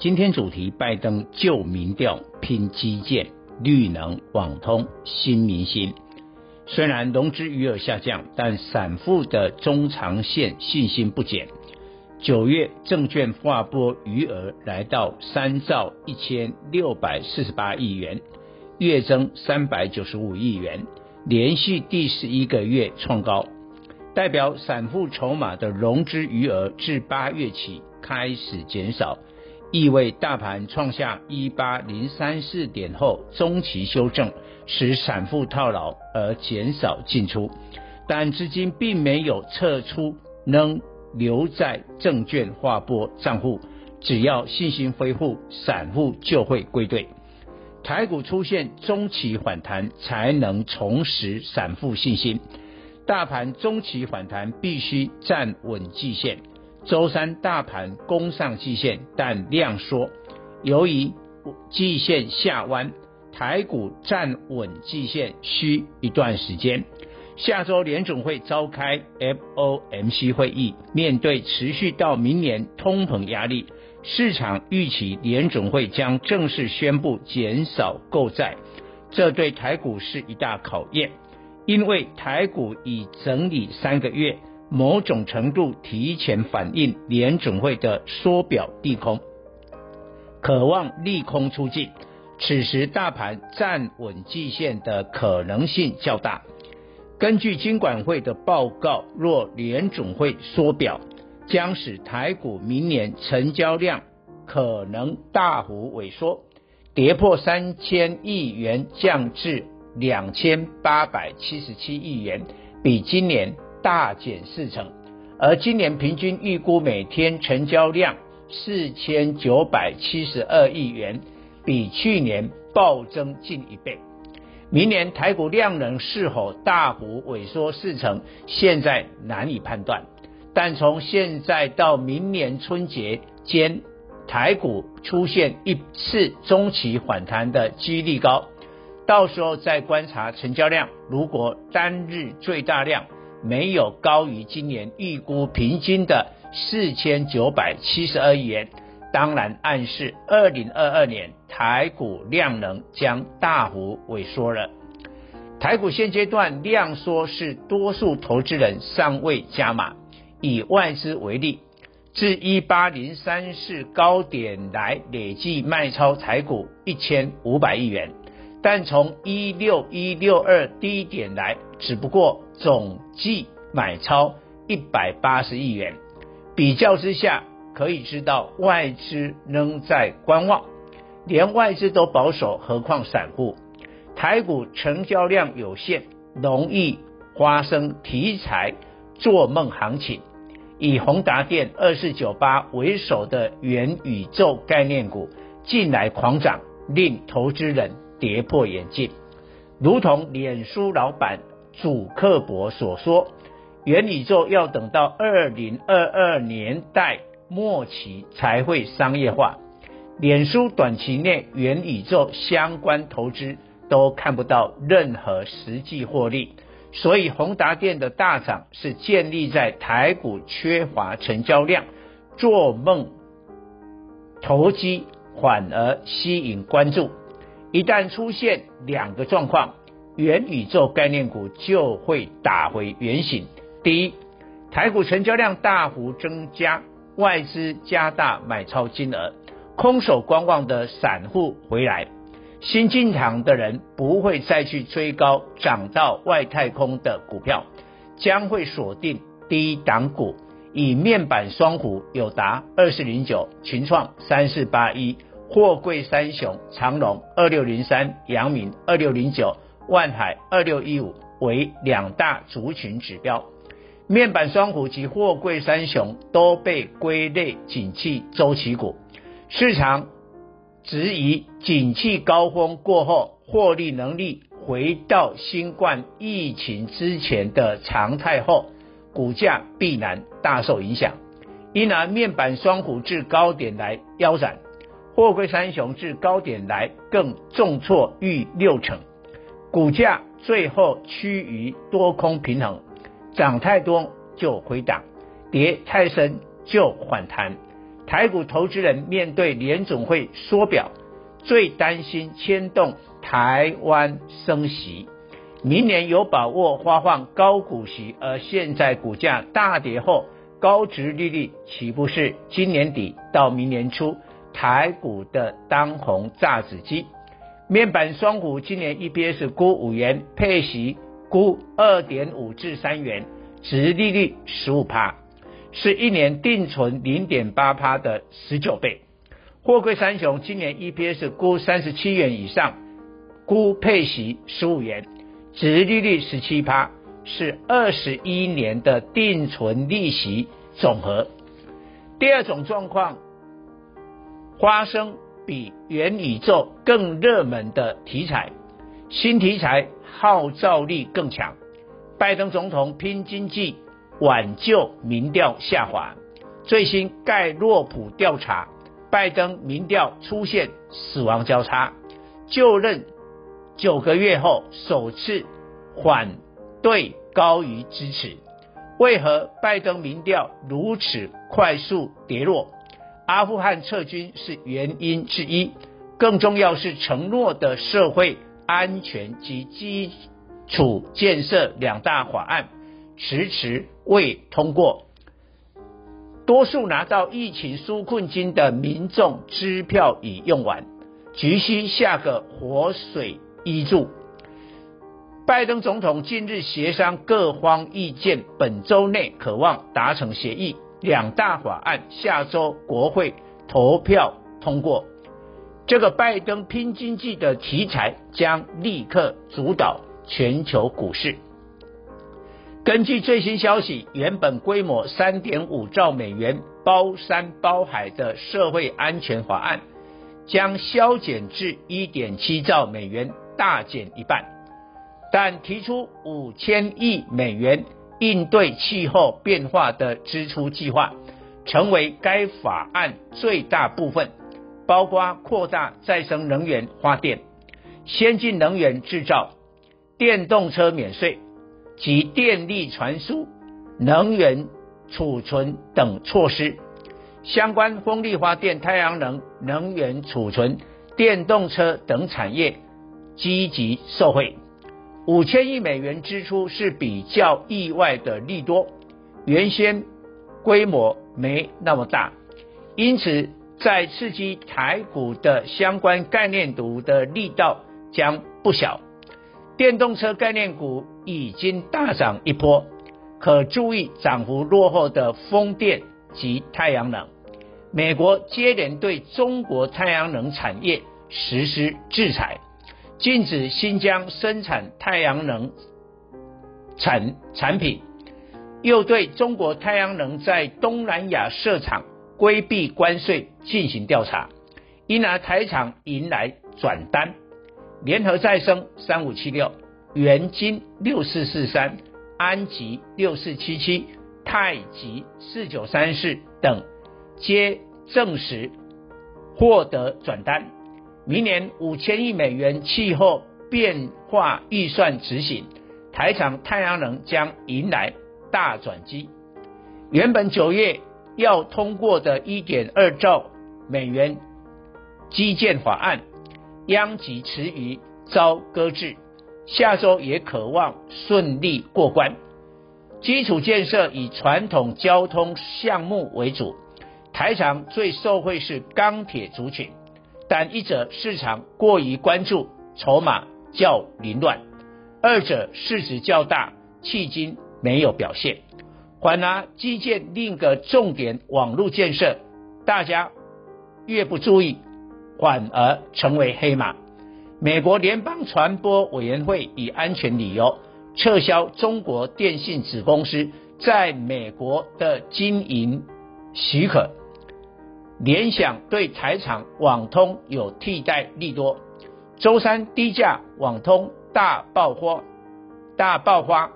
今天主题：拜登救民调，拼基建、绿能、网通、新明星。虽然融资余额下降，但散户的中长线信心不减。九月证券划拨余额来到三兆一千六百四十八亿元，月增三百九十五亿元，连续第十一个月创高。代表散户筹码的融资余额自八月起开始减少，意味大盘创下一八零三四点后中期修正，使散户套牢而减少进出，但资金并没有撤出，仍留在证券划拨账户。只要信心恢复，散户就会归队。台股出现中期反弹，才能重拾散户信心。大盘中期反弹必须站稳季线，周三大盘攻上季线，但量缩。由于季线下弯，台股站稳季线需一段时间。下周联总会召开 FOMC 会议，面对持续到明年通膨压力，市场预期联总会将正式宣布减少购债，这对台股是一大考验。因为台股已整理三个月，某种程度提前反映联准会的缩表利空，渴望利空出尽，此时大盘站稳季线的可能性较大。根据金管会的报告，若联准会缩表，将使台股明年成交量可能大幅萎缩，跌破三千亿元，降至。两千八百七十七亿元，比今年大减四成，而今年平均预估每天成交量四千九百七十二亿元，比去年暴增近一倍。明年台股量能是否大幅萎缩四成，现在难以判断，但从现在到明年春节间，台股出现一次中期反弹的几率高。到时候再观察成交量，如果单日最大量没有高于今年预估平均的四千九百七十二亿元，当然暗示二零二二年台股量能将大幅萎缩了。台股现阶段量缩是多数投资人尚未加码。以外资为例，自一八零三四高点来累计卖超台股一千五百亿元。但从一六一六二低点来，只不过总计买超一百八十亿元，比较之下可以知道外资仍在观望，连外资都保守，何况散户？台股成交量有限，容易发生题材做梦行情。以宏达电二四九八为首的元宇宙概念股近来狂涨，令投资人。跌破眼镜，如同脸书老板祖克伯所说，元宇宙要等到二零二二年代末期才会商业化。脸书短期内元宇宙相关投资都看不到任何实际获利，所以宏达电的大涨是建立在台股缺乏成交量，做梦投机反而吸引关注。一旦出现两个状况，元宇宙概念股就会打回原形。第一，台股成交量大幅增加，外资加大买超金额，空手观望的散户回来，新进场的人不会再去追高涨到外太空的股票，将会锁定低档股，以面板双虎友达二四零九、群创三四八一。货柜三雄长荣二六零三、阳明二六零九、万海二六一五为两大族群指标，面板双虎及货柜三雄都被归类景气周期股，市场质疑景气高峰过后获利能力回到新冠疫情之前的常态后，股价必然大受影响。因而面板双虎至高点来腰斩，货柜三雄至高点来更重挫逾六成，股价最后趋于多空平衡，涨太多就回档，跌太深就反弹。台股投资人面对联总会缩表，最担心牵动台湾升息，明年有把握发放高股息，而现在股价大跌后。高值利率岂不是今年底到明年初台股的当红炸子鸡？面板双股今年 EPS 估五元，配息估二点五至三元，殖利率十五趴，是一年定存零点八趴的十九倍。货柜三雄今年 EPS 估三十七元以上，估配息十五元，殖利率十七趴。是二十一年的定存利息总和。第二种状况花生比元宇宙更热门的题材，新题材号召力更强。拜登总统拼经济挽救民调下滑，最新盖洛普调查，拜登民调出现死亡交叉，就任九个月后首次反对高于支持，为何拜登民调如此快速跌落？阿富汗撤军是原因之一，更重要是承诺的社会安全及基础建设两大法案迟迟未通过，多数拿到疫情纾困金的民众支票已用完，急需下个活水挹注。拜登总统近日协商各方意见，本周内可望达成协议，两大法案下周国会投票通过。这个拜登拼经济的题材将立刻主导全球股市。根据最新消息，原本规模三点五兆美元包山包海的社会安全法案，将削减至一点七兆美元，大减一半。但提出五千亿美元应对气候变化的支出计划，成为该法案最大部分，包括扩大再生能源发电、先进能源制造、电动车免税及电力传输、能源储存等措施。相关风力发电、太阳能、能源储存、电动车等产业积极受惠。五千亿美元支出是比较意外的利多，原先规模没那么大，因此在刺激台股的相关概念股的力道将不小。电动车概念股已经大涨一波，可注意涨幅落后的风电及太阳能。美国接连对中国太阳能产业实施制裁。禁止新疆生产太阳能产产品，又对中国太阳能在东南亚设厂规避关税进行调查，因而台厂迎来转单，联合再生三五七六、元晶六四四三、安吉六四七七、太极四九三四等皆证实获得转单。明年五千亿美元气候变化预算执行，台厂太阳能将迎来大转机。原本九月要通过的一点二兆美元基建法案，殃及池鱼，遭搁置。下周也可望顺利过关。基础建设以传统交通项目为主，台厂最受惠是钢铁族群。但一者市场过于关注，筹码较凌乱；二者市值较大，迄今没有表现。反而基建另一个重点网络建设，大家越不注意，反而成为黑马。美国联邦传播委员会以安全理由撤销中国电信子公司在美国的经营许可。联想对台厂网通有替代利多。周三低价网通大爆发，大爆发，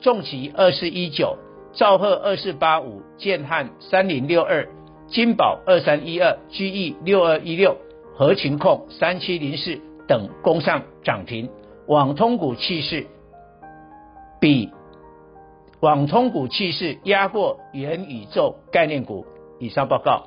重骑二四一九，兆赫二四八五，建汉三零六二，金宝二三一二，GE 六二一六，合勤控三七零四等攻上涨停。网通股气势比网通股气势压过元宇宙概念股。以上报告。